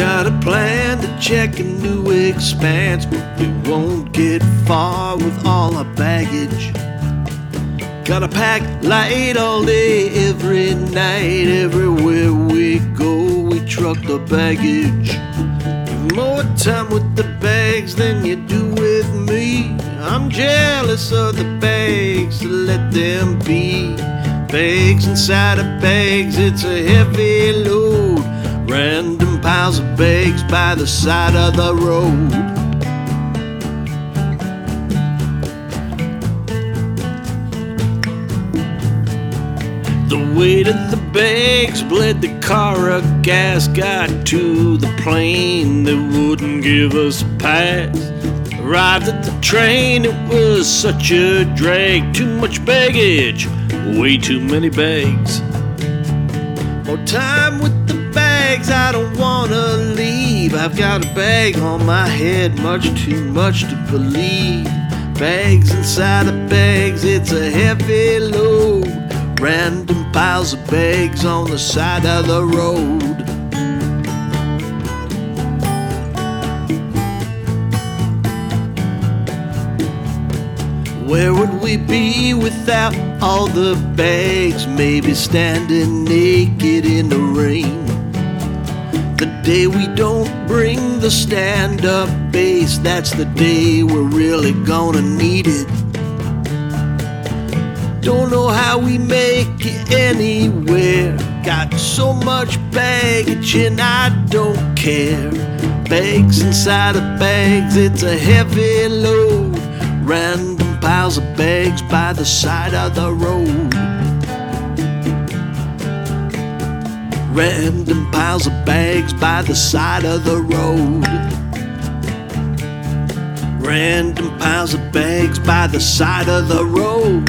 got a plan to check a new expanse, but we won't get far with all our baggage. Gotta pack light all day, every night, everywhere we go, we truck the baggage. More time with the bags than you do with me. I'm jealous of the bags, so let them be. Bags inside of bags, it's a heavy load. Random piles of bags by the side of the road. The weight of the bags bled the car of gas. Got to the plane that wouldn't give us a pass. Arrived at the train, it was such a drag. Too much baggage, way too many bags. More time with bags, I don't wanna leave. I've got a bag on my head, much too much to believe. Bags inside of bags, it's a heavy load. Random piles of bags on the side of the road. Where would we be without all the bags? Maybe standing naked in the rain. Day we don't bring the stand up bass, that's the day we're really gonna need it. Don't know how we make it anywhere. Got so much baggage and I don't care. Bags inside of bags, it's a heavy load. Random piles of bags by the side of the road. Random piles of bags by the side of the road. Random piles of bags by the side of the road.